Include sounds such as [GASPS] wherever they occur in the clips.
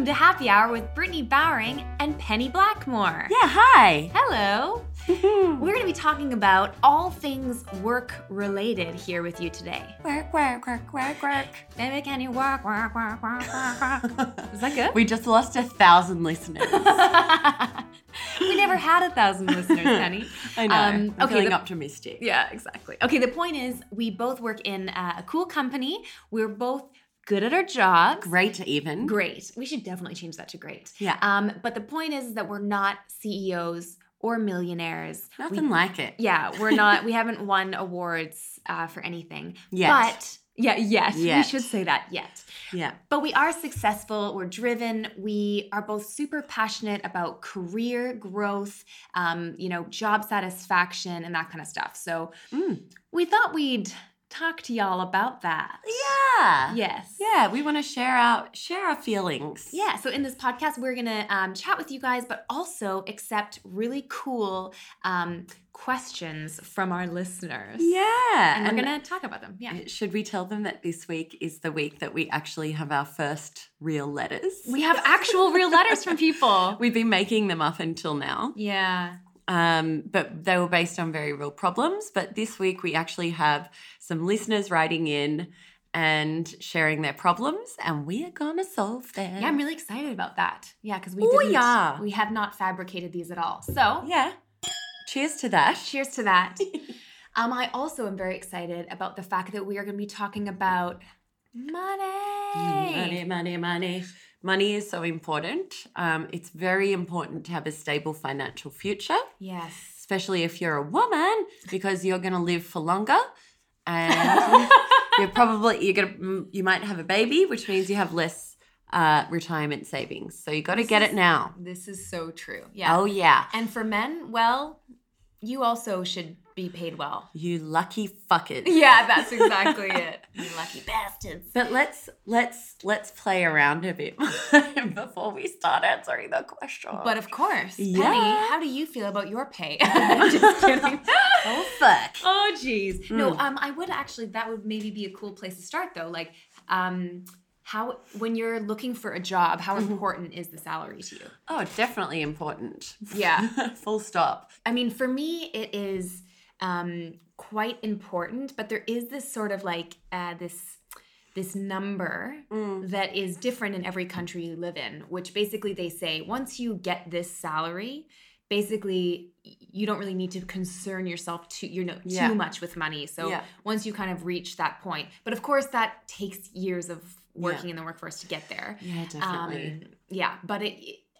Welcome to Happy Hour with Brittany Bowering and Penny Blackmore. Yeah, hi. Hello. [LAUGHS] We're going to be talking about all things work related here with you today. Work, work, work, work, work. Baby, can you work, work, work, work, work, work? [LAUGHS] Is that good? We just lost a thousand listeners. [LAUGHS] we never had a thousand listeners, Penny. I know. Um, I'm okay, feeling the- optimistic. Yeah, exactly. Okay, the point is, we both work in uh, a cool company. We're both good at our jobs. Great, even. Great. We should definitely change that to great. Yeah. Um, but the point is that we're not CEOs or millionaires. We- Nothing like it. yeah, we're not. [LAUGHS] we haven't won awards uh, for anything. Yet. But yeah, yet. We should say that yet. Yeah. But we are successful. We're driven. We are both super passionate about career growth, um, you know, job satisfaction, and that kind of stuff. So Mm. we thought we'd talk to y'all about that. Yeah. Yes. Yeah, we want to share out share our feelings. Yeah, so in this podcast, we're gonna um, chat with you guys, but also accept really cool um, questions from our listeners. Yeah. and we're gonna talk about them. Yeah, Should we tell them that this week is the week that we actually have our first real letters? we have actual real letters from people. [LAUGHS] We've been making them up until now. Yeah, um, but they were based on very real problems. But this week we actually have some listeners writing in and sharing their problems, and we are gonna solve them. yeah, I'm really excited about that. Yeah, because we Oh, yeah. we have not fabricated these at all. So yeah. Cheers to that. cheers to that. [LAUGHS] um, I also am very excited about the fact that we are to be talking about money. Money, money, money. Money is so important. Um, it's very important to have a stable financial future, Yes. especially if you're a woman, because you're going to live for longer, and [LAUGHS] you're probably you're gonna you might have a baby, which means you have less uh, retirement savings. So you got to get is- it now. This is so true. Yeah. Oh yeah, And for men, well, you also should be paid well. you lucky fuckers. [LAUGHS] Yeah, that's exactly [LAUGHS] it. You lucky bastards. But let's let's let's play around a bit [LAUGHS] before we start answering the question. But of course, Yeah. Penny, how do you feel about your pay? Just kidding. oh fuck. oh, jeez. No, Mm. um, I would actually. That would maybe be a cool place to start, though. Like, um, how when you're looking for a job, how Mhm. important is the salary to you? Oh, definitely important. Yeah. [LAUGHS] Full stop. I mean, for me, it is um, quite important, but there is this sort of like uh, this this number Mm. that is different in every country you live in, which basically they say once you get this salary, basically you don't really need to concern yourself too you know too Yeah. much with money. So Yeah. once you kind of reach that point, but of course that takes years of working in the workforce to get there. Yeah, definitely. Um, yeah, but it,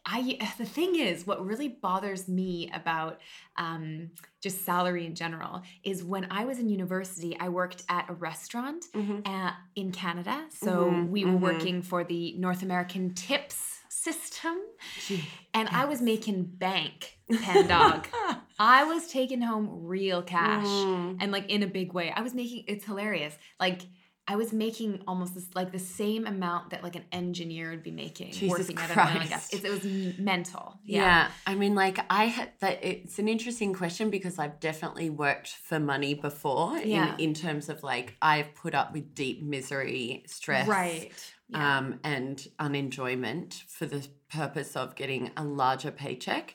I the thing is, what really bothers me about um, just salary in general is when I was in university, I worked at a restaurant Mhm. uh, in Canada. So Mhm, we were mhm. working for the North American tips system, Gee. and I was making bank, [LAUGHS] pen dog. I was taking home real cash Mm. and like in a big way. I was making it's hilarious. Like I was making almost this like the same amount that like an engineer would be making Jesus working at an oil and gas. Christ. It, it was mental. Yeah. Yeah. I mean, like I had that. It's an interesting question because I've definitely worked for money before. Yeah. In in terms of like I've put up with deep misery, stress, Right. Yeah. um, and unenjoyment for the purpose of getting a larger paycheck.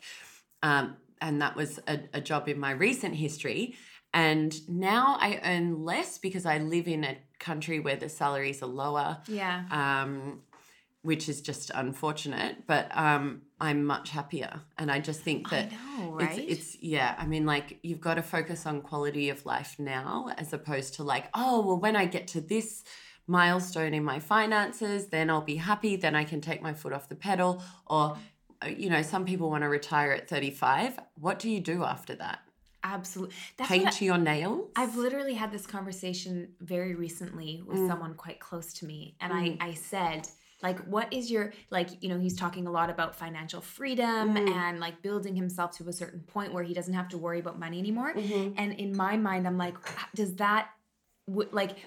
Um, and that was a, a job in my recent history. And now I earn less because I live in a country where the salaries are lower, yeah. um, which is just unfortunate. But um, I'm much happier. And I just think that know, right? it's, it's yeah. I mean, like you've got to focus on quality of life now, as opposed to like, oh, well, when I get to this milestone in my finances, then I'll be happy. Then I can take my foot off the pedal. Or, uh, you know, some people want to retire at 35. What do you do after that? Absolutely. That's Paint I- your nails? I've literally had this conversation very recently with Mm. someone quite close to me. And Mm. I, I said, like, what is your, like, you know, he's talking a lot about financial freedom Mm. and like building himself to a certain point where he doesn't have to worry about money anymore. Mhm. And in my mind, I'm like, does that, like,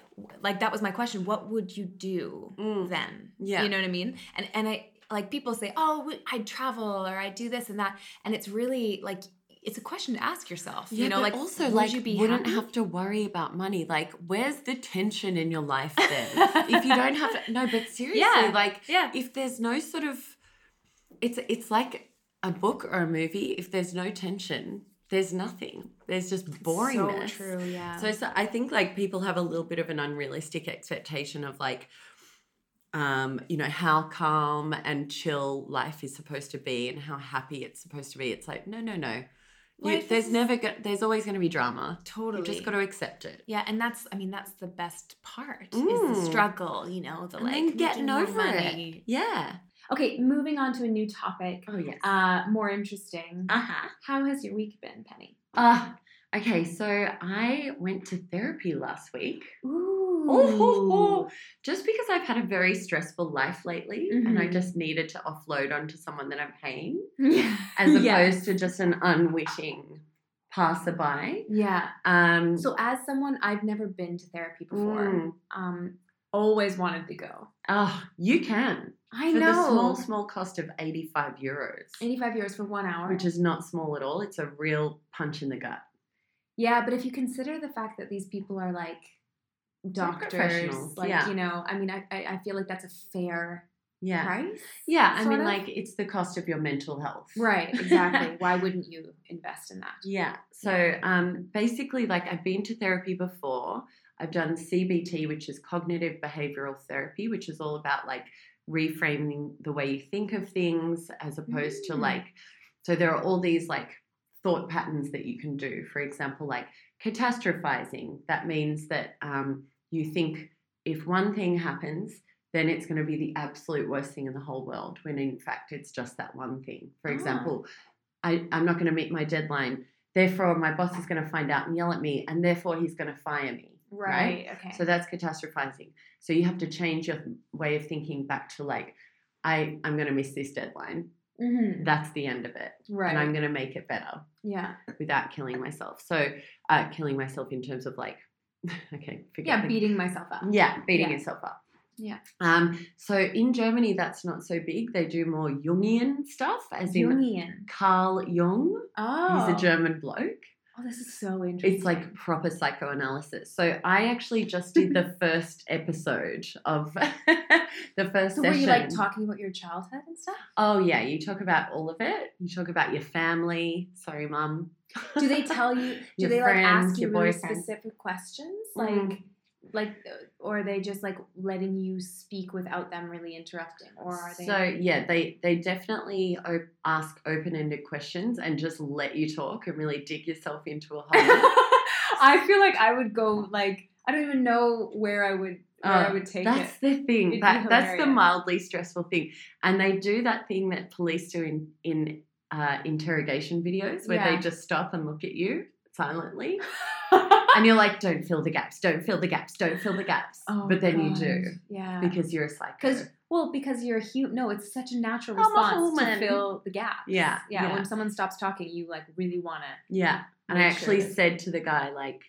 like that was my question. What would you do Mm. then? Yeah. You know what I mean? And, and I, like, people say, oh, we- I travel or I'd do this and that. And it's really like, it's a question to ask yourself. Yeah, you know, like also like you wouldn't happy? have to worry about money. Like, where's the tension in your life [LAUGHS] then? if you don't have to, no, but seriously, Yeah. like Yeah. if there's no sort of it's it's like a book or a movie. If there's no tension, there's nothing. There's just boringness. So true, yeah. So, so I think like people have a little bit of an unrealistic expectation of like, um, you know, how calm and chill life is supposed to be and how happy it's supposed to be. It's like, no, no, no. You, there's is- never go- there's always going to be drama. totally. You just got to accept it. Yeah, and that's I mean that's the best part is Mm. the struggle, you know, the And like getting over it. Yeah. Okay, moving on to a new topic. Oh yes. Uh, more interesting. Uh-huh. How has your week been, Penny? Uh, okay, so I went to therapy last week. Ooh. Ooh. [LAUGHS] Just because I've had a very stressful life lately and I Mhm. just needed to offload onto someone that I'm paying Yeah. as [LAUGHS] opposed Yes. to just an unwitting passerby. Yeah. Um, So as someone I've never been to therapy before, mm, um, always wanted to go. oh, you can. I For know. the small, small cost of 85 euros, 85 euros for one hour. which is not small at all. It's a real punch in the gut. Yeah, but if you consider the fact that these people are like doctors, like yeah. you know, I mean, I, I I feel like that's a fair Yeah. price. Yeah, I mean, of? like, it's the cost of your mental health. Right. Exactly. [LAUGHS] Why wouldn't you invest in that? Yeah. So um, basically, like I've been to therapy before. I've done CBT, which is cognitive behavioral therapy, which is all about like reframing the way you think of things as opposed to Mm. like, so there are all these like thought patterns that you can do. For example, like catastrophizing. That means that um, you think if one thing happens, then it's going to be the absolute worst thing in the whole world, when in fact it's just that one thing. For Ah. example, I, I'm not going to meet my deadline. Therefore, my boss is going to find out and yell at me, and therefore he's going to fire me. Right. Okay. So that's catastrophizing. So you have to change your way of thinking back to like, I, I'm going to miss this deadline. Mhm. That's the end of it. Right. And I'm going to make it better yeah. without killing myself. So, uh, killing myself in terms of like, [LAUGHS] okay, forget Yeah. the- Beating myself up. yeah, beating Yeah. yourself up. Yeah. Um, so in Germany, that's not so big. They do more Jungian stuff, as in Jungian. Carl Jung. Oh. He's a German bloke. Oh, this is so interesting. It's like proper psychoanalysis. So I actually just did the [LAUGHS] first episode of [LAUGHS] the first So were session. you like talking about your childhood and stuff? oh yeah, you talk about all of it. You talk about your family. Sorry, mum. Do they tell you? [LAUGHS] Do they like friends, ask you really boyfriend. specific questions, Mm. like, like, or are they just like letting you speak without them really interrupting, or are they? So yeah, they they definitely o- ask open ended questions and just let you talk and really dig yourself into a hole. [LAUGHS] I feel like I would go like I don't even know where I would where I Oh, would take that's it. the thing. That that's the mildly stressful thing, and they do that thing that police do in in uh, interrogation videos where Yeah. they just stop and look at you silently, [LAUGHS] and you're [LAUGHS] like, "Don't fill the gaps. Don't fill the gaps. Don't fill the gaps." Oh, but then you do yeah. because you're a psycho. Because well, because you're a human. No, it's such a natural I'm a response to fill the gaps. Yeah, yeah, yeah. When someone stops talking, you like really want to. yeah, and I actually sure. said to the guy like.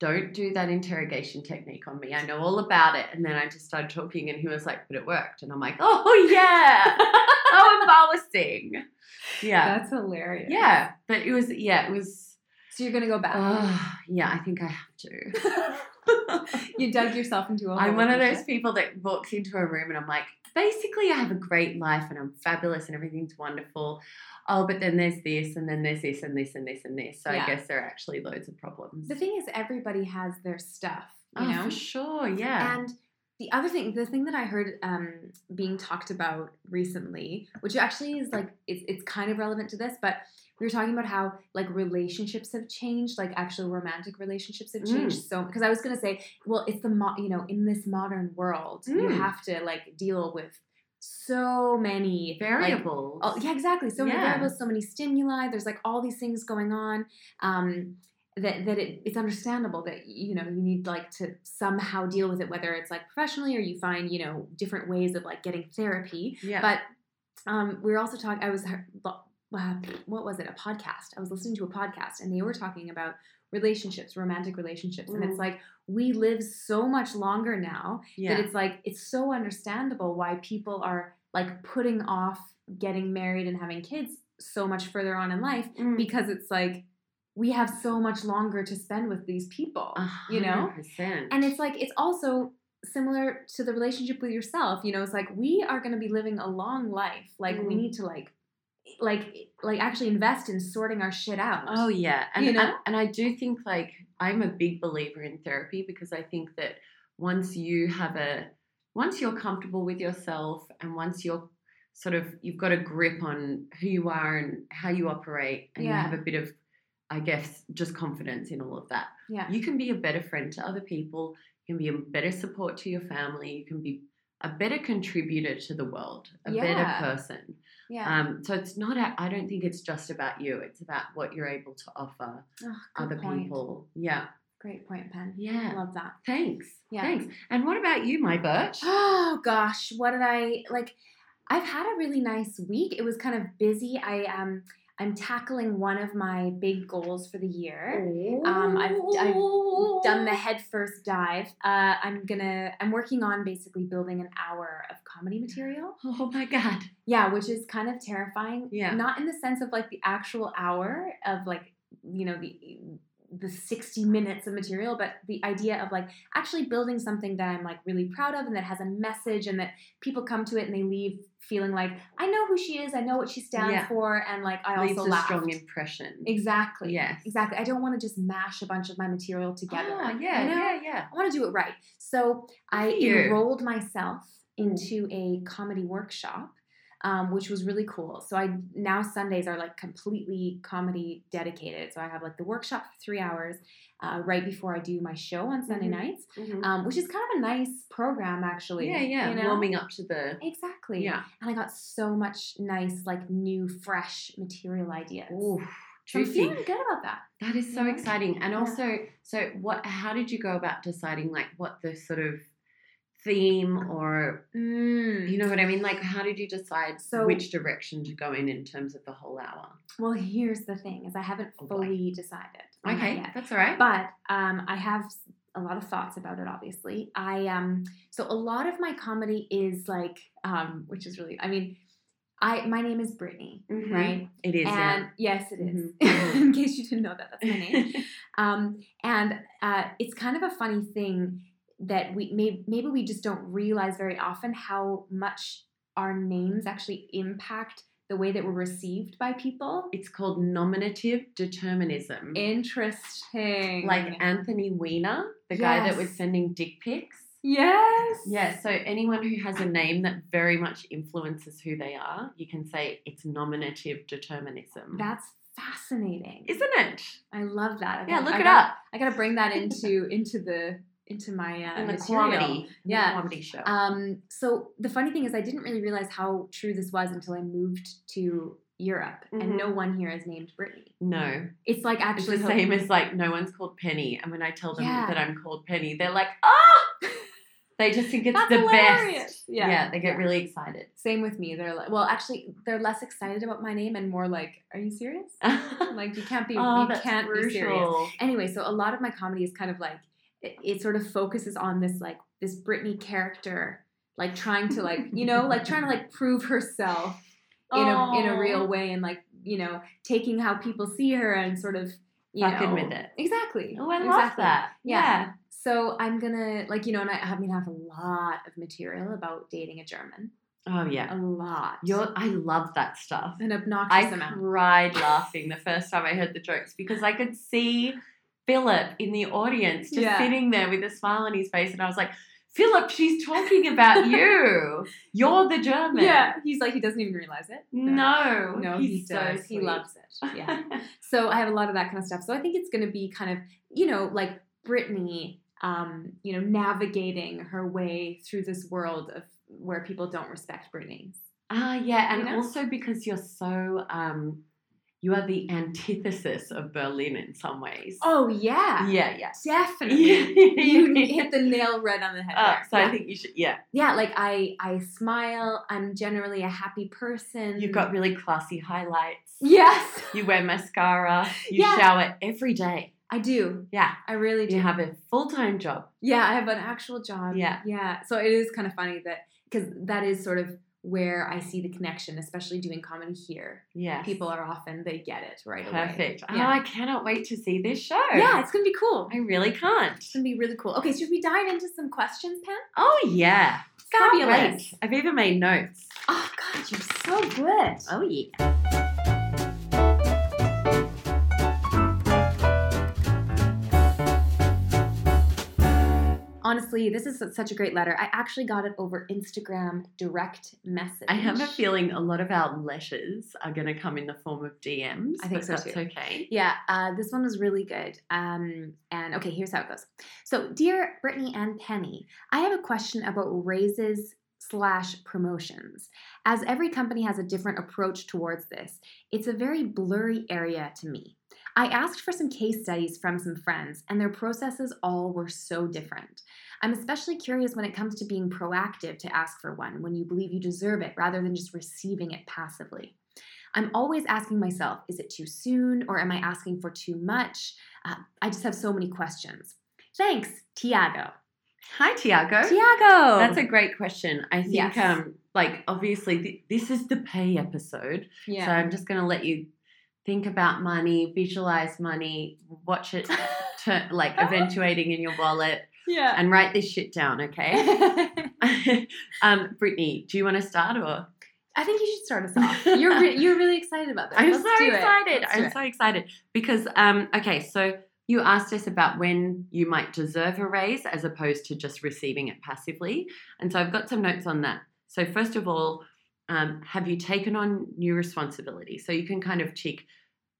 Don't do that interrogation technique on me. I know all about it. And then I just started talking, and he was like, "But it worked." And I'm like, "Oh [LAUGHS] yeah, [LAUGHS] how embarrassing!" Yeah, That's hilarious. Yeah, but it was yeah, it was. So you're gonna go back. Uh, yeah, I think I have to. [LAUGHS] you dug yourself into a hole. I'm one of those people that walks into a room and I'm like, basically, I have a great life and I'm fabulous and everything's wonderful. Oh, but then there's this and then there's this and this and this and this. So Yeah. I guess there are actually loads of problems. The thing is, everybody has their stuff, you oh, know. for sure, yeah. And the other thing, the thing that I heard um, being talked about recently, which actually is like it's it's kind of relevant to this, but we were talking about how like relationships have changed, like actual romantic relationships have changed Mm. so. Because I was gonna say, well, it's the mo- you know in this modern world, you Mm. have to like deal with so many like, Variables. Oh, yeah, exactly. So many variables, so many stimuli. There's like all these things going on. Um, that that it, it's understandable that you know you need like to somehow deal with it, whether it's like professionally or you find you know different ways of like getting therapy. yeah. But um, we were also talking. I was uh, what was it? A podcast. I was listening to a podcast, and they were talking about relationships, romantic relationships, and it's Mm. like we live so much longer now yeah. that it's like it's so understandable why people are like putting off getting married and having kids so much further on in life Mm. because it's like we have so much longer to spend with these people A you know? and it's like it's also similar to the relationship with yourself. You know, it's like we are going to be living a long life. Like we Mm. need to like, like, like actually invest in sorting our shit out. Oh yeah, and, You know? and and I do think like I'm a big believer in therapy because I think that once you have a once you're comfortable with yourself and once you're sort of you've got a grip on who you are and how you operate and you have a bit of I guess just confidence in all of that. yeah. You can be a better friend to other people, you can be a better support to your family, you can be a better contributor to the world, a better person. Yeah. Um, so it's not. I don't think it's just about you. It's about what you're able to offer Oh, other point. people. Yeah. Great point, Pen. I Yeah. love that. Thanks. Yeah. Thanks. And what about you, my birch? [GASPS] Oh gosh, what did I like? I've had a really nice week. It was kind of busy. I um I'm tackling one of my big goals for the year. Um, I've, I've done the head first dive. Uh, I'm gonna I'm working on basically building an hour of comedy material. [LAUGHS] Oh my god. Yeah, which is kind of terrifying. Yeah. Not in the sense of like the actual hour of like you know the the 60 minutes of material, but the idea of like actually building something that I'm like really proud of and that has a message and that people come to it and they leave feeling like I know who she is, I know what she stands Yeah. for, and like I Leaves also a laughed. strong impression. Exactly. Yes. Exactly. I don't want to just mash a bunch of my material together. Ah, yeah, you know? yeah, yeah. I want to do it right. So I you. enrolled myself Mm. into a comedy workshop, um, which was really cool. So I now Sundays are like completely comedy dedicated. So I have like the workshop for three hours uh, right before I do my show on Sunday Mhm. nights, Mhm. um, which is kind of a nice program actually. yeah, yeah. you know? Warming up to the. Exactly. Yeah. And I got so much nice, like new, fresh material ideas. Ooh, so I'm feeling good about that. That is so Yeah. exciting. And Yeah. also, so what? How did you go about deciding like what the sort of theme or Mm. you know what I mean? Like, how did you decide So- which direction to go in in terms of the whole hour? Well, here's the thing: is I haven't Oh, fully decided. that Okay, yet. that's all right. but um, I have a lot of thoughts about it. Obviously, I um, so a lot of my comedy is like, um, which is really, I mean, I my name is Brittany, Mhm. right? It is. and yes, it is. Mhm. [LAUGHS] In case you didn't know that, that's my name. [LAUGHS] Um, and uh, it's kind of a funny thing that we may, maybe we just don't realize very often how much our names actually impact the way that we're received by people. it's called nominative determinism. Interesting. like Anthony Weiner, the guy that was sending dick pics. yes. Yeah, so anyone who has a name that very much influences who they are, you can say it's nominative determinism. That's fascinating. Isn't it? I love that. I Yeah, gotta- look I it gotta- up. I gotta bring that into into the into my uh, in the material. comedy. in the Yeah. comedy show. Um, so the funny thing is, I didn't really realize how true this was until I moved to Europe, and Mhm. no one here is named Brittany. no. It's like It's actually the same as like no one's called Penny. And when I tell them Yeah. that I'm called Penny, they're like, ah! They just think it's That's the hilarious. best. Yeah. yeah they get Yeah. really excited. Same with me. They're like, well, actually, they're less excited about my name and more like, "Are you serious? [LAUGHS] Like, you can't be, oh, you can't be serious." Anyway, so a lot of my comedy is kind of like it, it sort of focuses on this like this Brittany character, like trying to like you know like trying to like prove herself in a in a real way and like you know taking how people see her and sort of you know with it. exactly. Oh, I love that. Yeah. Yeah. So I'm gonna like you know, and I, I'm gonna have a lot of material about dating a German. Oh yeah. A lot. You're I love that stuff. an I obnoxious amount. I cried laughing the first time I heard the jokes because I could see Philip in the audience just Yeah. sitting there with a smile on his face, and I was like, Philip, she's talking about [LAUGHS] you. You're the German. Yeah, he's like he doesn't even realize it. No. no, he's he so does. he loves it. Yeah. [LAUGHS] so I have a lot of that kind of stuff. So I think it's going to be kind of you know like Brittany, um, you know, navigating her way through this world of where people don't respect Brittany. Ah, yeah, and You know? also because you're so um, you are the antithesis of Berlin in some ways. Oh yeah, yeah, yeah. definitely. [LAUGHS] you hit the nail right on the head. Uh, there. so yeah. I think you should. Yeah, yeah, like I I smile. I'm generally a happy person. you've got really classy highlights. yes, You wear mascara. You Yeah. shower every day. I do. Yeah. I really do. You have a full time job. yeah, I have an actual job. Yeah. yeah. So it is kind of funny that because that is sort of where I see the connection, especially doing comedy here. Yeah. People are often they get it right away. Perfect. Oh, I cannot wait to see this show. yeah, it's gonna be cool. I really can't. It's gonna be really cool. Okay, should we dive into some questions, Pam? Oh yeah. Fabulous. I've even made notes. Oh God, you're so good. Oh yeah. Honestly, this is such a great letter. I actually got it over Instagram direct message. I have a feeling a lot of our letters are going to come in the form of DMs. I think so, that's too. okay. Yeah, uh, this one was really good. Um, and okay, here's how it goes. So, dear Brittany and Penny, I have a question about raises slash promotions. As every company has a different approach towards this, it's a very blurry area to me. I asked for some case studies from some friends, and their processes all were so different. I'm especially curious when it comes to being proactive to ask for one when you believe you deserve it rather than just receiving it passively. I'm always asking myself, is it too soon or am I asking for too much? Uh, I just have so many questions. Thanks, Tiago. Hi, Tiago. Tiago! That's a great question. I think, Yes. um, like, obviously, th- this is the pay episode. yeah. So I'm just going to let you think about money, visualize money, watch it [LAUGHS] turn, like eventuating in your wallet, yeah. and write this shit down, okay? [LAUGHS] [LAUGHS] um, Brittany, do you want to start or? I think you should start us off. You're re- you're really excited about this. I'm Let's so excited. I'm it. so excited because um okay, so you asked us about when you might deserve a raise as opposed to just receiving it passively. And so I've got some notes on that. So first of all, um, have you taken on new responsibility? So you can kind of tick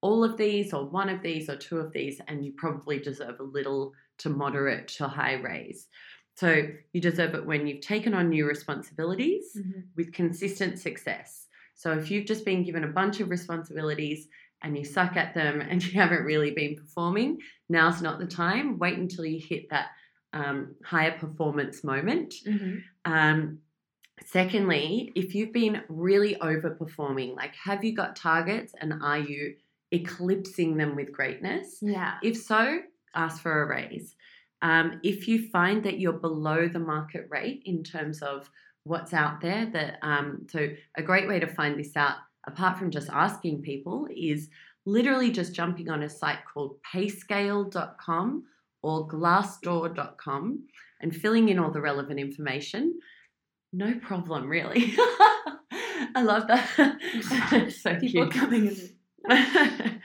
all of these or one of these or two of these and you probably deserve a little to moderate to high raise. So you deserve it when you've taken on new responsibilities Mhm. with consistent success. So if you've just been given a bunch of responsibilities and you suck at them and you haven't really been performing, now's not the time. Wait until you hit that um, higher performance moment. Mhm. Um, secondly, if you've been really overperforming, like have you got targets and are you eclipsing them with greatness? Yeah. If so, ask for a raise. Um, if you find that you're below the market rate in terms of what's out there, that um, so a great way to find this out, apart from just asking people, is literally just jumping on a site called payscale.com or glassdoor.com and filling in all the relevant information. No problem, really. [LAUGHS] I love that. [LAUGHS] [LAUGHS] so People cute. coming in.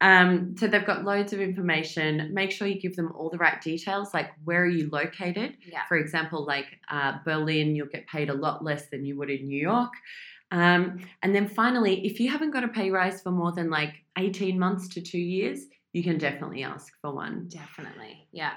um, so they've got loads of information. Make sure you give them all the right details, like where are you located? Yeah. For example, like uh, Berlin, you'll get paid a lot less than you would in New York. Um, and then finally, if you haven't got a pay rise for more than like 18 months to two years, you can definitely ask for one. Definitely. Yeah.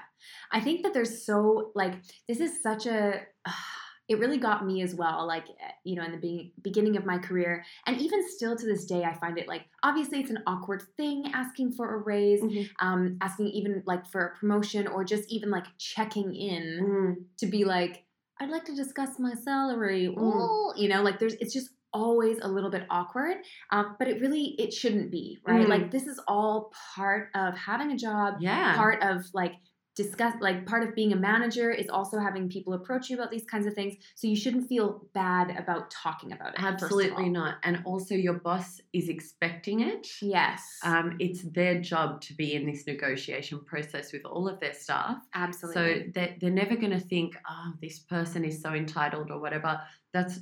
I think that there's so like this is such a [SIGHS] it really got me as well like you know in the be- beginning of my career and even still to this day I find it like obviously it's an awkward thing asking for a raise Mhm. um asking even like for a promotion or just even like checking in Mm, to be like I'd like to discuss my salary Mm. You know like there's it's just always a little bit awkward um, but it really it shouldn't be right Mm. like this is all part of having a job yeah. part of like discuss like part of being a manager is also having people approach you about these kinds of things so you shouldn't feel bad about talking about it Absolutely not. And also, your boss is expecting it. yes Um, it's their job to be in this negotiation process with all of their staff. So absolutely they're, they're never going to think, oh, this person is so entitled or whatever. That's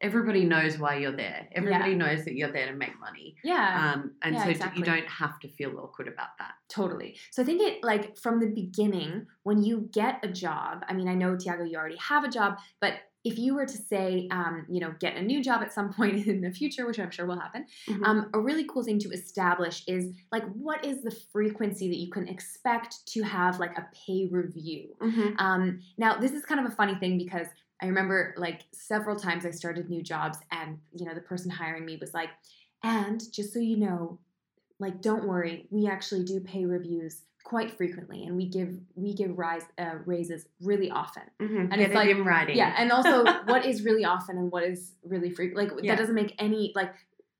everybody knows why you're there. Everybody knows that you're there to make money. yeah Um, and Yeah, so exactly. you don't have to feel awkward about that. Totally. So I think it like from the beginning, when you get a job, I mean, I know Tiago, you already have a job, but if you were to say, um, you know, get a new job at some [LAUGHS] point in the future, which I'm sure will happen, Mhm. um, a really cool thing to establish is like what is the frequency that you can expect to have like a pay review. Mhm. Um, now, this is kind of a funny thing because I remember like several times I started new jobs, and you know, the person hiring me was like, and just so you know, like, don't worry, we actually do pay reviews quite frequently, and we give we give rise uh, raises really often. Mhm. And it's it like- in writing. Yeah, and also [LAUGHS] what is really often and what is really frequent. Like Yeah. that doesn't make any like.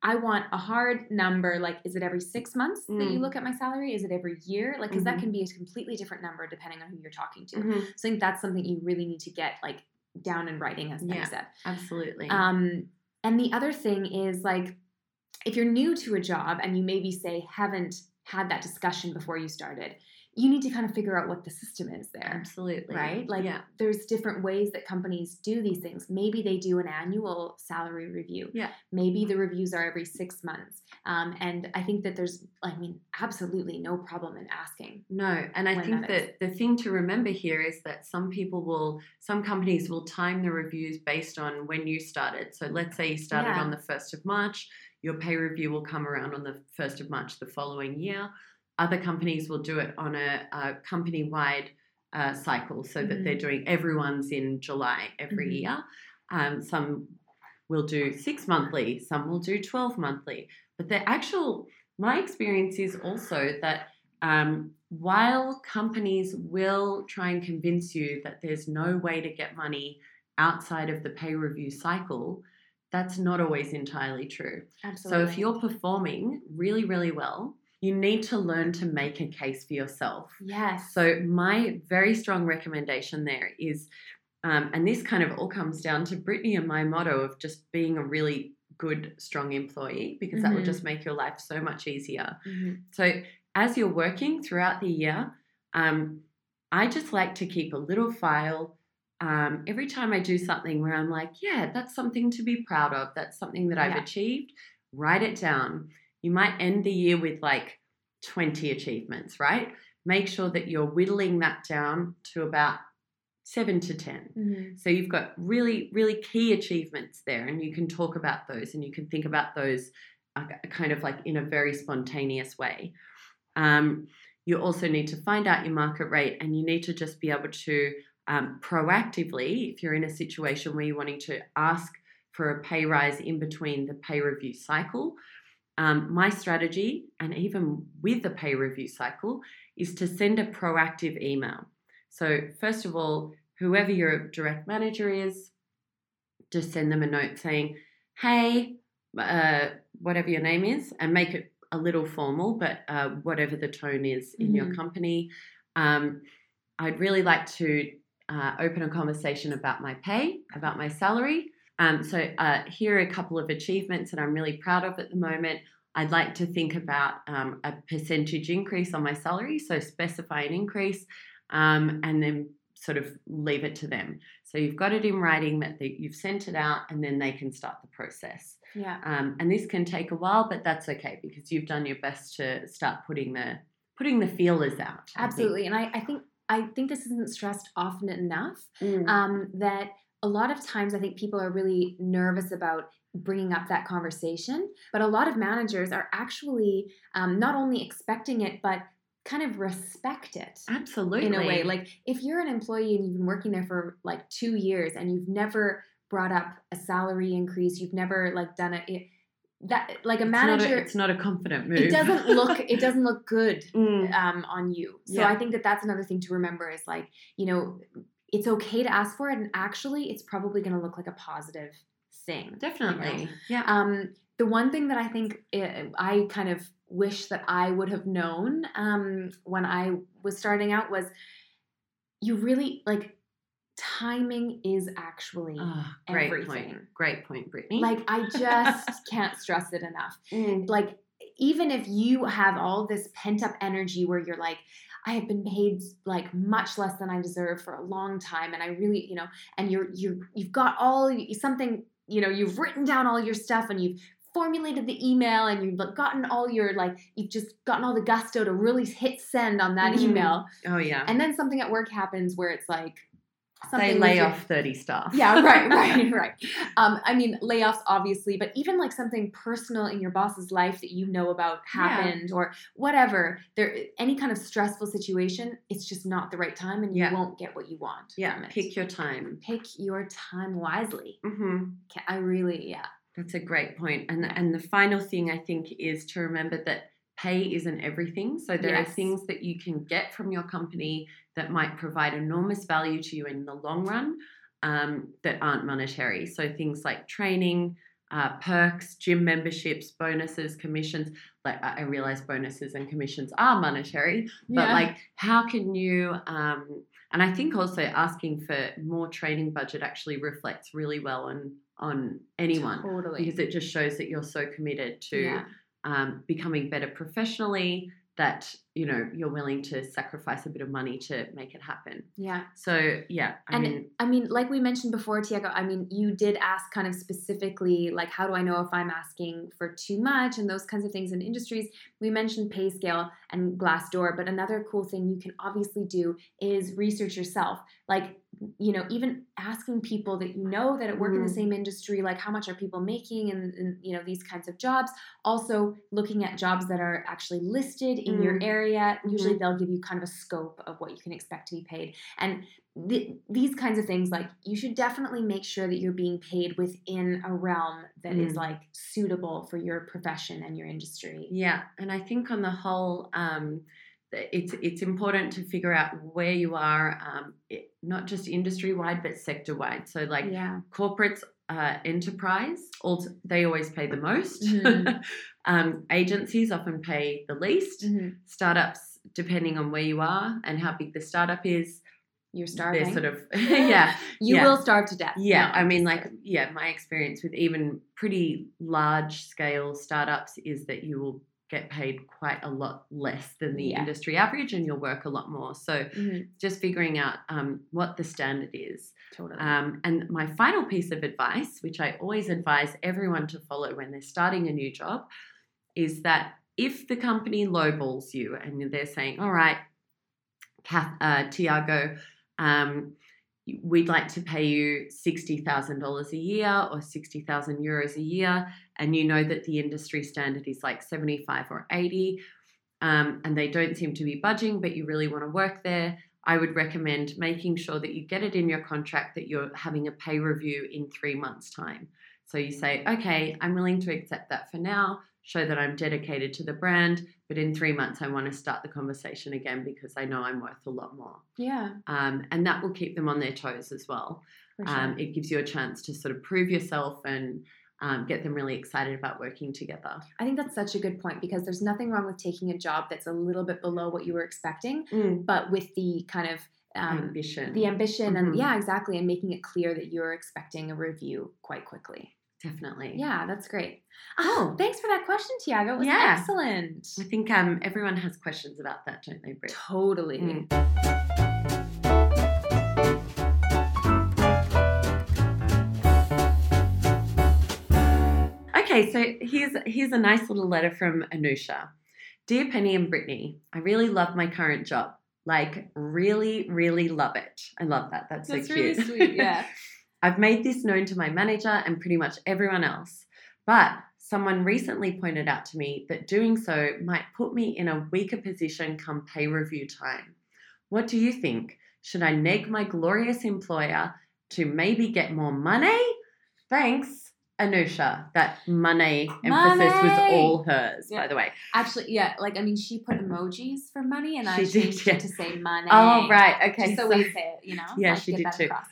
I want a hard number. Like, is it every six months that you Mm. look at my salary? Is it every year? Like, because that Mhm. can be a completely different number depending on who you're talking to. Mhm. So I think that's something you really need to get like down in writing, as Yeah. said. Absolutely. Um, and the other thing is like, if you're new to a job and you maybe say haven't had that discussion before you started, you need to kind of figure out what the system is there. Absolutely. Right? Like yeah. there's different ways that companies do these things. Maybe they do an annual salary review. Yeah. Maybe the reviews are every six months. Um, and I think that there's, I mean, absolutely no problem in asking. No, and I think that that the thing to remember here is that some people will, some companies will time the reviews based on when you started. So let's say you started Yeah. on the 1st of March, your pay review will come around on the 1st of March the following year. Other companies will do it on a, a company wide uh, cycle so that they're doing everyone's in July every Mhm. year. Um, some will do six monthly, some will do 12 monthly. But the actual, my experience is also that um, while companies will try and convince you that there's no way to get money outside of the pay review cycle, that's not always entirely true. Absolutely. So if you're performing really, really well, you need to learn to make a case for yourself. yes. So my very strong recommendation there is, um, and this kind of all comes down to Brittany and my motto of just being a really good, strong employee, because that will just make your life so much easier. Mhm. So as you're working throughout the year, um, I just like to keep a little file. Um, every time I do something where I'm like, yeah, that's something to be proud of. That's something that I've Yeah. achieved. Write it down. You might end the year with like 20 achievements, right? Make sure that you're whittling that down to about seven to 10. Mhm. So you've got really, really key achievements there, and you can talk about those and you can think about those kind of like in a very spontaneous way. Um, you also need to find out your market rate and you need to just be able to um, proactively, if you're in a situation where you're wanting to ask for a pay rise in between the pay review cycle. Um, my strategy, and even with the pay review cycle, is to send a proactive email. So, first of all, whoever your direct manager is, just send them a note saying, hey, uh, whatever your name is, and make it a little formal, but uh, whatever the tone is in your Mhm. company. Um, I'd really like to uh, open a conversation about my pay, about my salary. Um, so, uh, here are a couple of achievements that I'm really proud of at the moment. I'd like to think about um, a percentage increase on my salary, so specify an increase, um, and then sort of leave it to them. So you've got it in writing that they, you've sent it out, and then they can start the process. Yeah. Um, and this can take a while, but that's okay because you've done your best to start putting the putting the feelers out. I. Absolutely. And I, I think I think this isn't stressed often enough. Mm. um, that a lot of times I think people are really nervous about bringing up that conversation, but a lot of managers are actually um, not only expecting it, but kind of respect it. Absolutely. In a way, like if you're an employee and you've been working there for like two years and you've never brought up a salary increase, you've never like done it, it that like a It's not manager, it's not a confident move. it doesn't look, it [LAUGHS] doesn't look good Mm. um, on you. So Yeah. I think that that's another thing to remember is like, you know, it's okay to ask for it, and actually, it's probably going to look like a positive thing. Definitely. Yeah. Um, the one thing that I think i I kind of wish that I would have known um, when I was starting out was you really like timing is actually Ah, great everything. point. Great point, Brittany. like I just [LAUGHS] can't stress it enough Mm. like even if you have all this pent up energy where you're like i have been paid like much less than i deserve for a long time and i really you know and you're you're you've got all something you know you've written down all your stuff and you've formulated the email and you've gotten all your like you've just gotten all the gusto to really hit send on that Mhm. email oh yeah. and then something at work happens where it's like something with lay off thirty staff. yeah, right, [LAUGHS] right, right. Um, I mean, layoffs, obviously, but even like something personal in your boss's life that you know about Yeah. happened or whatever, there any kind of stressful situation, it's just not the right time and you Yeah. won't get what you want. Yeah. Pick your time. pick your time wisely. hmm Ca- I really, yeah. That's a great point. And and the final thing I think is to remember that pay isn't everything. So there are things that you can get from your company that might provide enormous value to you in the long run um, that aren't monetary. So things like training, uh, perks, gym memberships, bonuses, commissions. Like I realize bonuses and commissions are monetary, but Yeah. like how can you um, And I think also asking for more training budget actually reflects really well on on anyone Totally. because it just shows that you're so committed to yeah. um, becoming better professionally that you know you're willing to sacrifice a bit of money to make it happen. Yeah. So yeah, I and mean, I mean, like we mentioned before, Tiago, I mean, you did ask kind of specifically, like, how do I know if I'm asking for too much and those kinds of things in industries? We mentioned pay scale and Glassdoor, but another cool thing you can obviously do is research yourself. Like, you know, even asking people that you know that work in the Mhm. same industry, like, how much are people making and, and, you know, these kinds of jobs. Also, looking at jobs that are actually listed in your Mm. area. Usually, they'll give you kind of a scope of what you can expect to be paid. And th- these kinds of things like you should definitely make sure that you're being paid within a realm that is Mm. like suitable for your profession and your industry Yeah, and I think on the whole, um, it's it's important to figure out where you are, um, it, not just industry wide, but sector wide. So like yeah corporates, uh, enterprise, they always pay the most. Mhm. [LAUGHS] um, agencies often pay the least. Mhm. Startups, depending on where you are and how big the startup is, you're starving they're sort of [LAUGHS] [LAUGHS] yeah. you yeah. will starve to death Yeah, No, I mean, like, yeah, my experience with even pretty large scale startups is that you will get paid quite a lot less than the Yeah. industry average and you'll work a lot more. So Mhm. just figuring out um, what the standard is. totally Um, and my final piece of advice, which I always advise everyone to follow when they're starting a new job, is that if the company lowballs you and they're saying, all right, Kath, uh, Tiago, um, we'd like to pay you $60,000 a year or 60,000 euros a year, and you know that the industry standard is like 75 or 80, um, and they don't seem to be budging, but you really want to work there, I would recommend making sure that you get it in your contract that you're having a pay review in three months' time. So you say, okay, I'm willing to accept that for now, show that I'm dedicated to the brand, but in three months, I want to start the conversation again because I know I'm worth a lot more. yeah Um, and that will keep them on their toes as well. sure. Um, it gives you a chance to sort of prove yourself and um, get them really excited about working together. I think that's such a good point because there's nothing wrong with taking a job that's a little bit below what you were expecting, but with the kind of um, Ambition. the ambition Mhm. and yeah, exactly, and making it clear that you're expecting a review quite quickly. Definitely. Yeah, that's great. Oh, thanks for that question, Tiago. It was Yeah. excellent. I think um, everyone has questions about that, don't they, Britt? Totally. Mm. Okay, so here's here's a nice little letter from Anusha. Dear Penny and Brittany, I really love my current job. Like, really, really love it. I love that. That's, That's so really cute. sweet. Yeah. [LAUGHS] I've made this known to my manager and pretty much everyone else. But someone recently pointed out to me that doing so might put me in a weaker position come pay review time. What do you think? Should I neg my glorious employer to maybe get more money? Thanks, Anusha. That money emphasis was all hers, by the way. Actually, yeah, like I mean, she put emojis for money, and I She did, changed yeah. it to say oh, money. Oh, right. Okay. Just so we say it, you know. Yeah, like, she did too. across.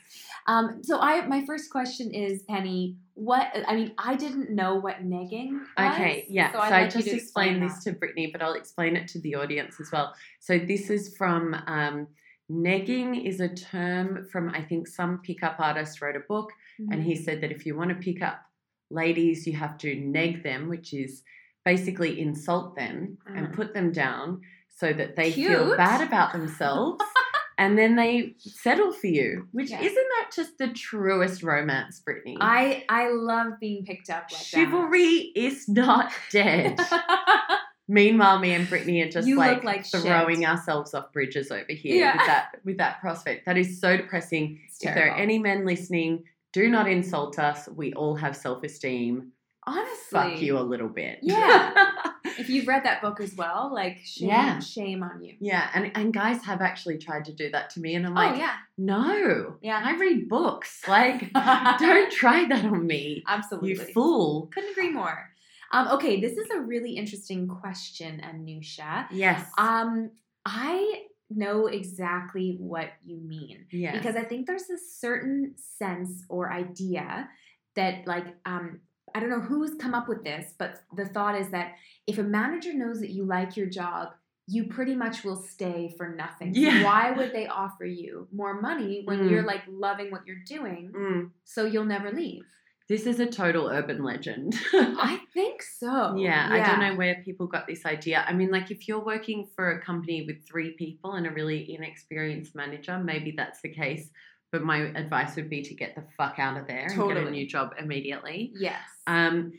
Um, so I, my first question is, Penny, what? I mean, I didn't know what negging. Was, Okay, yeah. So, I'd I just explained explain this to Brittany, but I'll explain it to the audience as well. So this is from um, negging is a term from I think some pickup artist wrote a book, that. and he said that if you want to pick up ladies, you have to neg them, which is basically insult them and Mm. put them down so that they feel bad about themselves. [LAUGHS] And then they settle for you, which Yeah. isn't that just the truest romance, Brittany? I I love being picked up like Chivalry is not dead. [LAUGHS] Meanwhile, me and Brittany are just You like, like shit. throwing ourselves off bridges over here Yeah. with that with that prospect. That is so depressing. It's If there are any men listening, do not insult us. We all have self esteem. Honestly, Fuck you a little bit. Yeah. [LAUGHS] if you've read that book as well, like shame, Yeah. shame on you. yeah, and, and guys have actually tried to do that to me, and I'm like, oh like, yeah, no, yeah. I read books. Like, [LAUGHS] don't try that on me, Absolutely. you fool. Couldn't agree more. Um, okay, this is a really interesting question, Anusha. Yes. Um, I know exactly what you mean yes. because I think there's a certain sense or idea that, like, um, I don't know who's come up with this, but the thought is that if a manager knows that you like your job, you pretty much will stay for nothing. Yeah. why would they offer you more money when Mm. you're like loving what you're doing? Mm. So you'll never leave. This is a total urban legend. I [LAUGHS] think so. Yeah, I don't know where people got this idea. I mean, like if you're working for a company with three people and a really inexperienced manager, maybe that's the case. But my advice would be to get the fuck out of there and get a new job immediately. Yes. Um,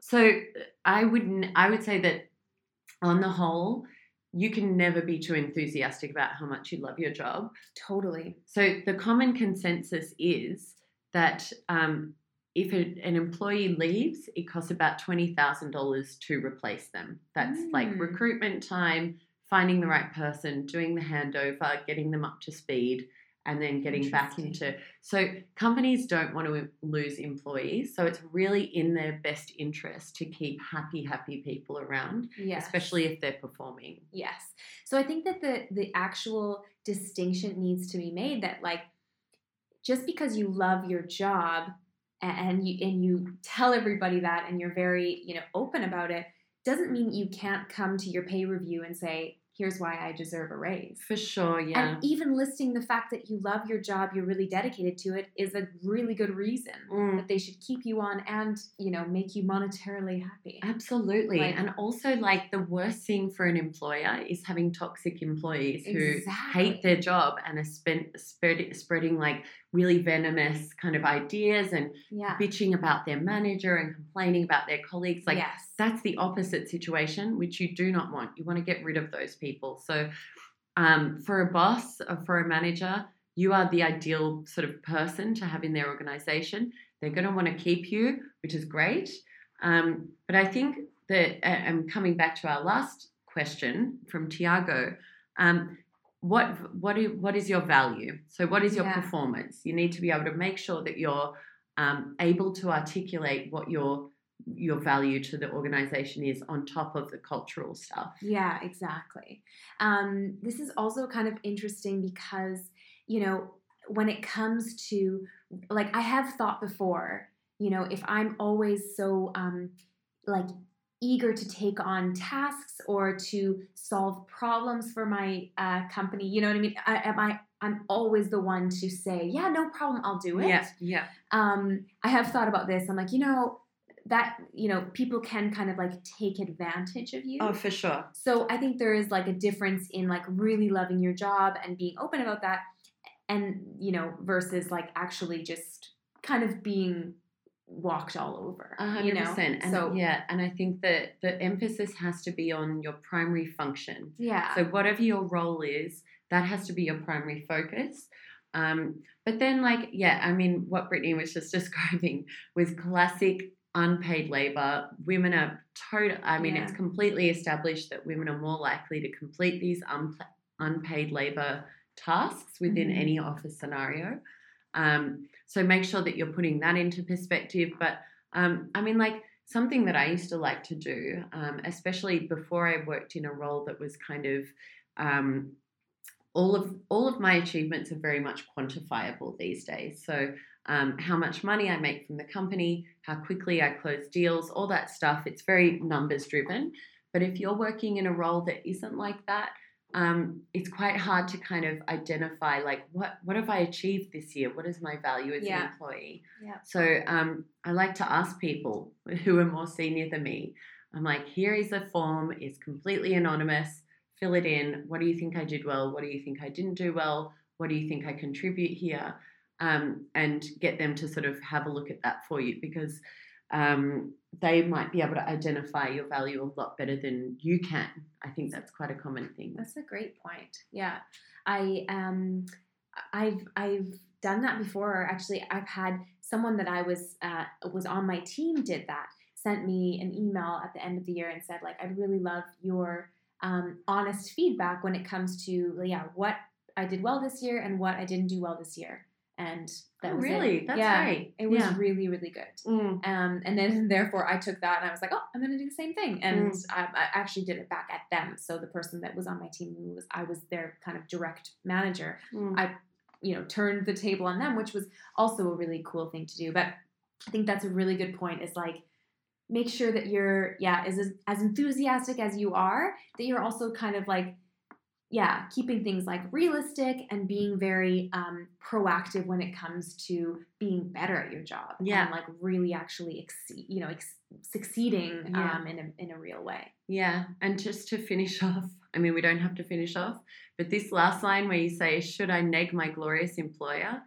so I would I would say that on the whole, you can never be too enthusiastic about how much you love your job. totally. So the common consensus is that um, if a, an employee leaves, it costs about twenty thousand dollars to replace them. That's like Mm. recruitment time, finding the right person, doing the handover, getting them up to speed, and then getting back into. So companies don't want to lose employees, so it's really in their best interest to keep happy, happy people around, Yes. especially if they're performing. Yes. So I think that the the actual distinction needs to be made that like just because you love your job and you and you tell everybody that and you're very, you know, open about it doesn't mean you can't come to your pay review and say here's why I deserve a raise. For sure, yeah. And even listing the fact that you love your job, you're really dedicated to it is a really good reason Mm. that they should keep you on and, you know, make you monetarily happy. Absolutely. Like- and also, like, the worst thing for an employer is having toxic employees who hate their job and are spent, spread, spreading, like, really venomous kind of ideas and Yeah. bitching about their manager and complaining about their colleagues. Like, yes. that's the opposite situation, which you do not want. You want to get rid of those people. So, um, for a boss or for a manager, you are the ideal sort of person to have in their organization. They're going to want to keep you, which is great. Um, but I think that, and coming back to our last question from Tiago, um, what what is, what is your value? So, what is your Yeah. performance? You need to be able to make sure that you're um, able to articulate what your your value to the organization is on top of the cultural stuff. Yeah, exactly. Um, this is also kind of interesting because, you know, when it comes to, like, I have thought before, you know, if I'm always so, um, like, eager to take on tasks or to solve problems for my uh, company, you know what I mean? I, am I, I'm always the one to say, yeah, no problem, I'll do it yeah. um, I have thought about this. I'm like, you know, that you know, people can kind of like take advantage of you. Oh, for sure. So I think there is like a difference in like really loving your job and being open about that, and you know, versus like actually just kind of being walked all over. You know? percent. And so yeah, and I think that the emphasis has to be on your primary function. yeah, So whatever your role is, that has to be your primary focus. Um, but then, like, yeah, I mean, what Brittany was just [LAUGHS] describing was classic unpaid labor. Women are total. I mean, it's completely established that women are more likely to complete these unpla unpaid labor tasks within Mhm. any office scenario. Um, so make sure that you're putting that into perspective. But um, I mean, like something that I used to like to do, um, especially before I worked in a role that was kind of um, all of all of my achievements are very much quantifiable these days. So um, how much money I make from the company, how quickly I close deals, all that stuff. It's very numbers driven. But if you're working in a role that isn't like that, um, it's quite hard to kind of identify like what what have I achieved this year? What is my value as Yeah. an employee? Yeah. So um, I like to ask people [LAUGHS] who are more senior than me. I'm like, here is a form. It's completely anonymous. Fill it in. What do you think I did well? What do you think I didn't do well? What do you think I contribute here? Um, and get them to sort of have a look at that for you because um, they might be able to identify your value a lot better than you can. I think that's quite a common thing. That's a great point. Yeah, I um, I've I've done that before. Actually, I've had someone that I was uh, was on my team did that. Sent me an email at the end of the year and said like, I'd really love your um, honest feedback when it comes to yeah what I did well this year and what I didn't do well this year. And that Oh, was it. really? That's yeah, great. It was Yeah. really really good. Mm. Um, and then [LAUGHS] therefore I took that and I was like, oh, I'm gonna do the same thing. And Mm. I, I actually did it back at them. So the person that was on my team was I was their kind of direct manager, Mm. I you know, turned the table on them, which was also a really cool thing to do. But I think that's a really good point. Is like make sure that you're yeah as as enthusiastic as you are that you're also kind of like yeah keeping things like realistic and being very um, proactive when it comes to being better at your job Yeah. and like really actually exceed you know ex- succeeding Yeah. um, in a in a real way Yeah, and just to finish [LAUGHS] off, I mean, we don't have to finish off, but this last line where you say, Should I neg my glorious employer?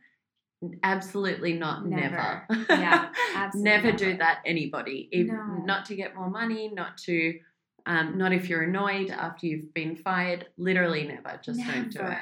Absolutely not, never. Never. [LAUGHS] Yeah, absolutely never do that, anybody. If, No. Not to get more money, not to, um, not if you're annoyed after you've been fired. Literally never. Just don't do it.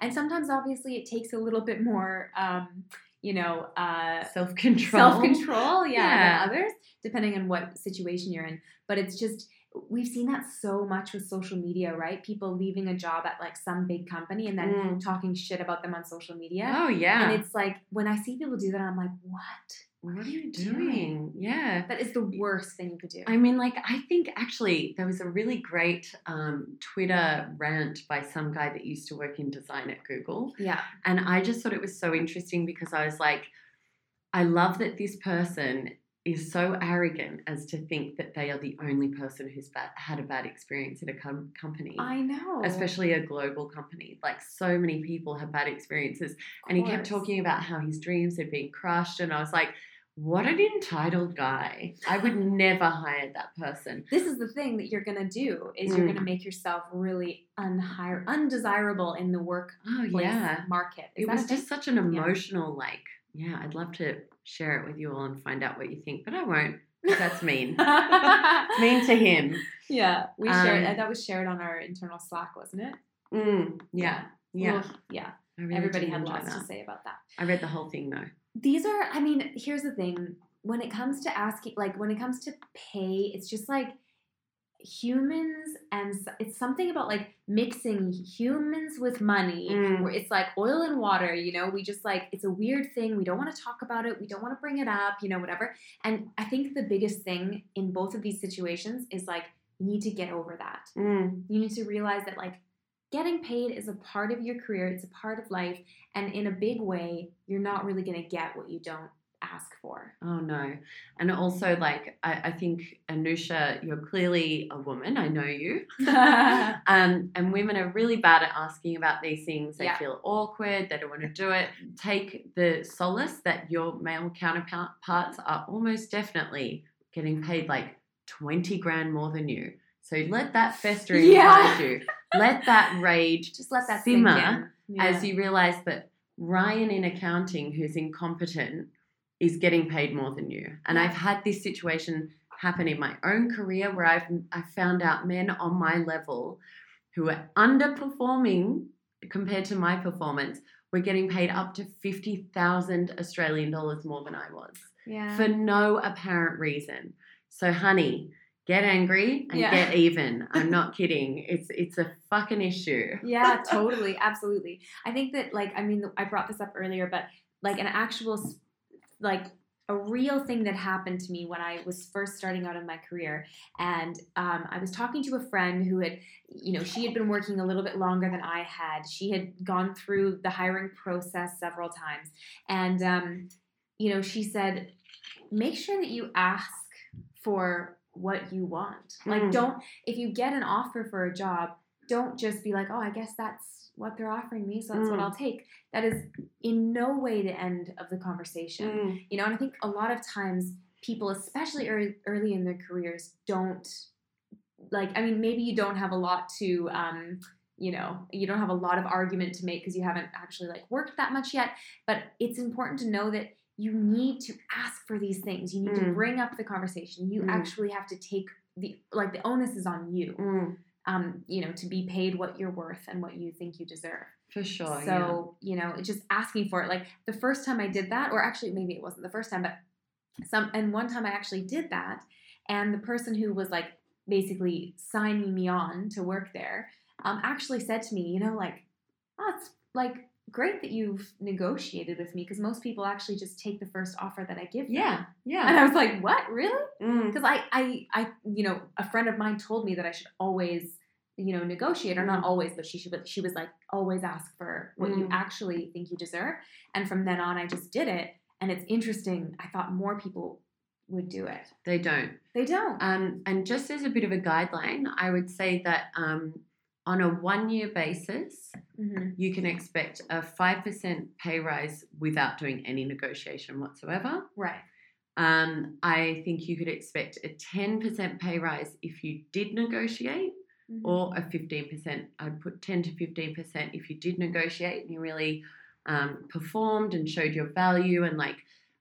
And sometimes, obviously, it takes a little bit more, um, you know, uh, Self control. self control, yeah, Yeah. than others, depending on what situation you're in. But it's just we've seen that so much with social media, right? People leaving a job at like some big company and then Mm. talking shit about them on social media. Oh, yeah. And it's like when I see people do that, I'm like, what? What are you doing? Yeah. That is the worst thing you could do. I mean, like, I think actually there was a really great um, Twitter rant by some guy that used to work in design at Google. yeah. And I just thought it was so interesting because I was like, I love that this person is so arrogant as to think that they are the only person who's bad, had a bad experience at a com- company. I know. Especially a global company. Like, so many people have bad experiences. And he kept talking about how his dreams had been crushed. And I was like, what an entitled guy. I would [LAUGHS] never hire that person. this is the thing that you're gonna do is you're Mm. gonna make yourself really unhire undesirable in the workplace Oh, yeah. market. Is It was just such an emotional, like, yeah, I'd love to share it with you all and find out what you think, but I won't. That's mean. It's mean to him. [LAUGHS] Yeah, we shared. Um, That was shared on our internal Slack, wasn't it? Mm, yeah. Yeah. Yeah. I really Everybody had lots to say about that. I read the whole thing though. These are, I mean, here's the thing. When it comes to asking, like, when it comes to pay, it's just like humans and it's something about like mixing humans with money Mm. where it's like oil and water you know? We just like it's a weird thing. We don't want to talk about it. We don't want to bring it up you know whatever. And i think the biggest thing in both of these situations is like you need to get over that. Mm, you need to realize that like getting paid is a part of your career it's a part of life and in a big way you're not really going to get what you don't ask for Oh no. And also like I, I think Anusha, you're clearly a woman. I know you. [LAUGHS] [LAUGHS] Um, and women are really bad at asking about these things. They Yeah. feel awkward. They don't want to do it. Take the solace that your male counterparts are almost definitely getting paid like 20 grand more than you. So let that fester Yeah. inside you. [LAUGHS] Let that rage just let that simmer in. as you realize that Ryan in accounting, who's incompetent, is getting paid more than you. And I've had this situation happen in my own career where I've I found out men on my level who are underperforming compared to my performance were getting paid up to 50,000 Australian dollars more than I was yeah for no apparent reason. So honey, get angry and Yeah. get [LAUGHS] even. I'm not kidding. It's it's a fucking issue. yeah [LAUGHS] totally absolutely i think that like i mean i brought this up earlier but like an actual like a real thing that happened to me when i was first starting out in my career and um, i was talking to a friend who had you know she had been working a little bit longer than i had she had gone through the hiring process several times and um, you know she said make sure that you ask for what you want like Mm. don't if you get an offer for a job don't just be like, oh, I guess that's what they're offering me, so that's what Mm. I'll take. That is in no way the end of the conversation. Mm. You know, and I think a lot of times people, especially early, early in their careers, don't like, I mean, maybe you don't have a lot to, um, you know, you don't have a lot of argument to make because you haven't actually like worked that much yet, but it's important to know that you need to ask for these things. You need to Mm. bring up the conversation. You Mm. actually have to take the, like, the onus is on you Mm. um, you know, to be paid what you're worth and what you think you deserve. For sure. yeah. so, you know, just asking for it. Like the first time I did that, or actually maybe it wasn't the first time, but some and one time I actually did that, and the person who was like basically signing me on to work there, um, actually said to me, you know, like, oh, it's like great that you've negotiated with me because most people actually just take the first offer that I give them. Yeah. Yeah. And I was like, what? Really? Mm. because I, I i you know a friend of mine told me that i should always you know negotiate or not Mm. always but she should but she was like always ask for what you Mm. actually think you deserve and from then on i just did it and it's interesting i thought more people would do it. They don't. They don't. Um, and just as a bit of a guideline, I would say that um, on a one year basis, hmm you can expect a 5% pay rise without doing any negotiation whatsoever. Right. Um, I think you could expect a 10% pay rise if you did negotiate, Mhm. or a 15%. I'd put 10 to 15% if you did negotiate and you really um, performed and showed your value. And, like,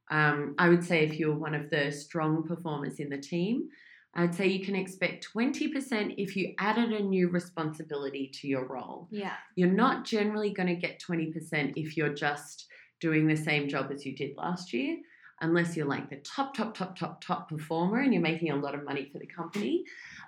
um, I would say if you're one of the strong performers in the team, I'd say you can expect 20% if you added a new responsibility to your role. yeah. You're not generally going to get 20% if you're just doing the same job as you did last year, unless you're like the top, top, top, top, top performer and you're making a lot of money for the company.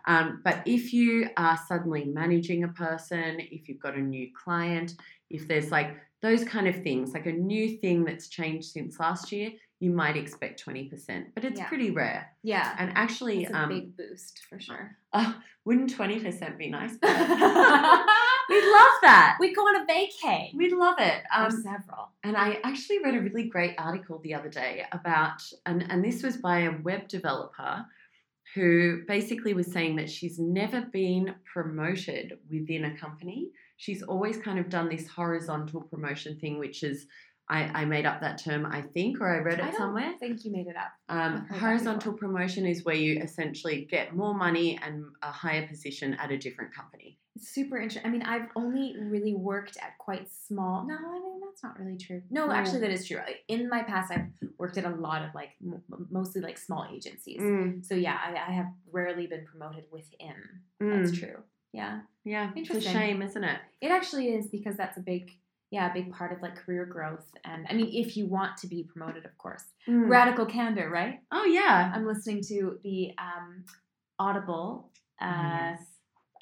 Um, but if you are suddenly managing a person, if you've got a new client, if there's like those kind of things, like a new thing that's changed since last year, you might expect 20%, but it's Yeah. pretty rare. Yeah. And actually, It's a um, big boost for sure. [LAUGHS] oh, wouldn't 20% be nice? we [LAUGHS] We'd love that. We'd go on a vacay. We'd love it. Um, several. and I actually read a really great article the other day about, and, and this was by a web developer who basically was saying that she's never been promoted within a company. She's always kind of done this horizontal promotion thing, which is, I, I made up that term, I think, or I read I it don't somewhere. think you made it up. Um, I've heard that horizontal promotion is where you essentially get more money and a higher position at a different company. It's super interesting. I mean, I've only really worked at quite small. No, I mean that's not really true. No, No. actually, that is true. In my past, I've worked at a lot of like m- mostly like small agencies. Mm, So yeah, I, I have rarely been promoted within. mm. That's true. Yeah, Yeah, it's a shame, isn't it? it actually is because that's a big, yeah, a big part of like career growth. And I mean, if you want to be promoted, of course. Mm. Radical candor, right? Oh yeah. I'm listening to the um, Audible, uh, Yes.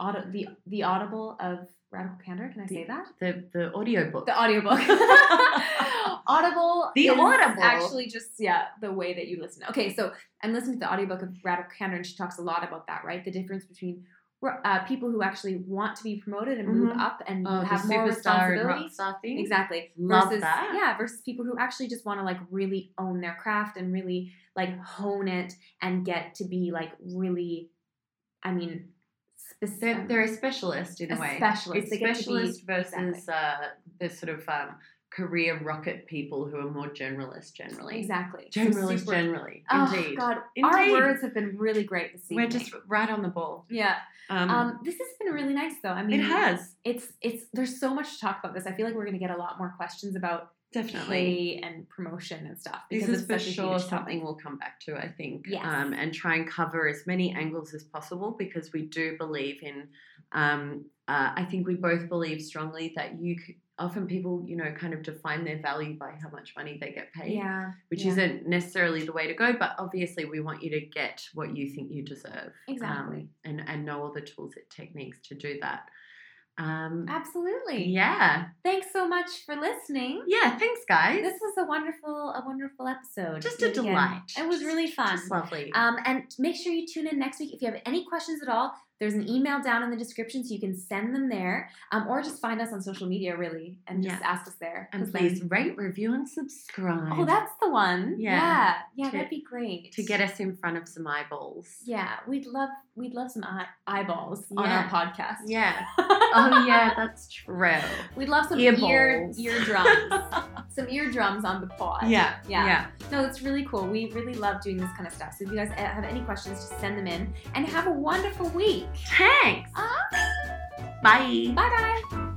auto, the the Audible of Radical Candor. Can I say that? The the audiobook. The audiobook. [LAUGHS] [LAUGHS] Audible. The Audible. Actually, just yeah, the way that you listen. Okay, so I'm listening to the audiobook of Radical Candor, and she talks a lot about that, right? The difference between uh, people who actually want to be promoted and move Mhm. up and oh, have more responsibility. Exactly. Love versus that. yeah, versus people who actually just want to like really own their craft and really like hone it and get to be like really, I mean, They're, specific. they're a specialist in a, A way. specialist. It's They get be- specialist versus exactly. uh, the sort of um, career rocket people who are more generalist generally. Exactly. So Generalist super- generally. Oh Indeed. God, our words have been really great this evening. We're just right on the ball. yeah. Um, Um, this has been really nice though. I mean, it has It's it's there's so much to talk about this. I feel like we're gonna get a lot more questions about definitely. and promotion and stuff This because is for sure something topic. we'll come back to, I think, Yes. um, and try and cover as many angles as possible because we do believe in. Um, uh, I think we both believe strongly that you often people, you know, kind of define their value by how much money they get paid, Yeah. which yeah. isn't necessarily the way to go. But obviously, we want you to get what you think you deserve, Exactly. um, and and know all the tools and techniques to do that. Um, Absolutely. yeah, Thanks so much for listening. yeah. Thanks, guys. This was a wonderful, a wonderful episode. Just a again. delight. It was really fun. Just lovely. Um, and make sure you tune in next week. If you have any questions at all, there's an email down in the description so you can send them there. Um, or just find us on social media, really, and just Yeah. ask us there. And 'cause then- please rate, review, and subscribe. Oh, that's the one. Yeah. Yeah. Yeah, To- that'd be great. to get us in front of some eyeballs. Yeah, we'd love we'd love some eye- eyeballs on our podcast. Yeah. [LAUGHS] Oh yeah, that's true. We'd love some ear Earballs. eardrums. [LAUGHS] some eardrums on the pod. Yeah. Yeah. Yeah. No, it's really cool. We really love doing this kind of stuff. So if you guys have any questions, just send them in and have a wonderful week. Thanks. Ah. Bye. Bye bye.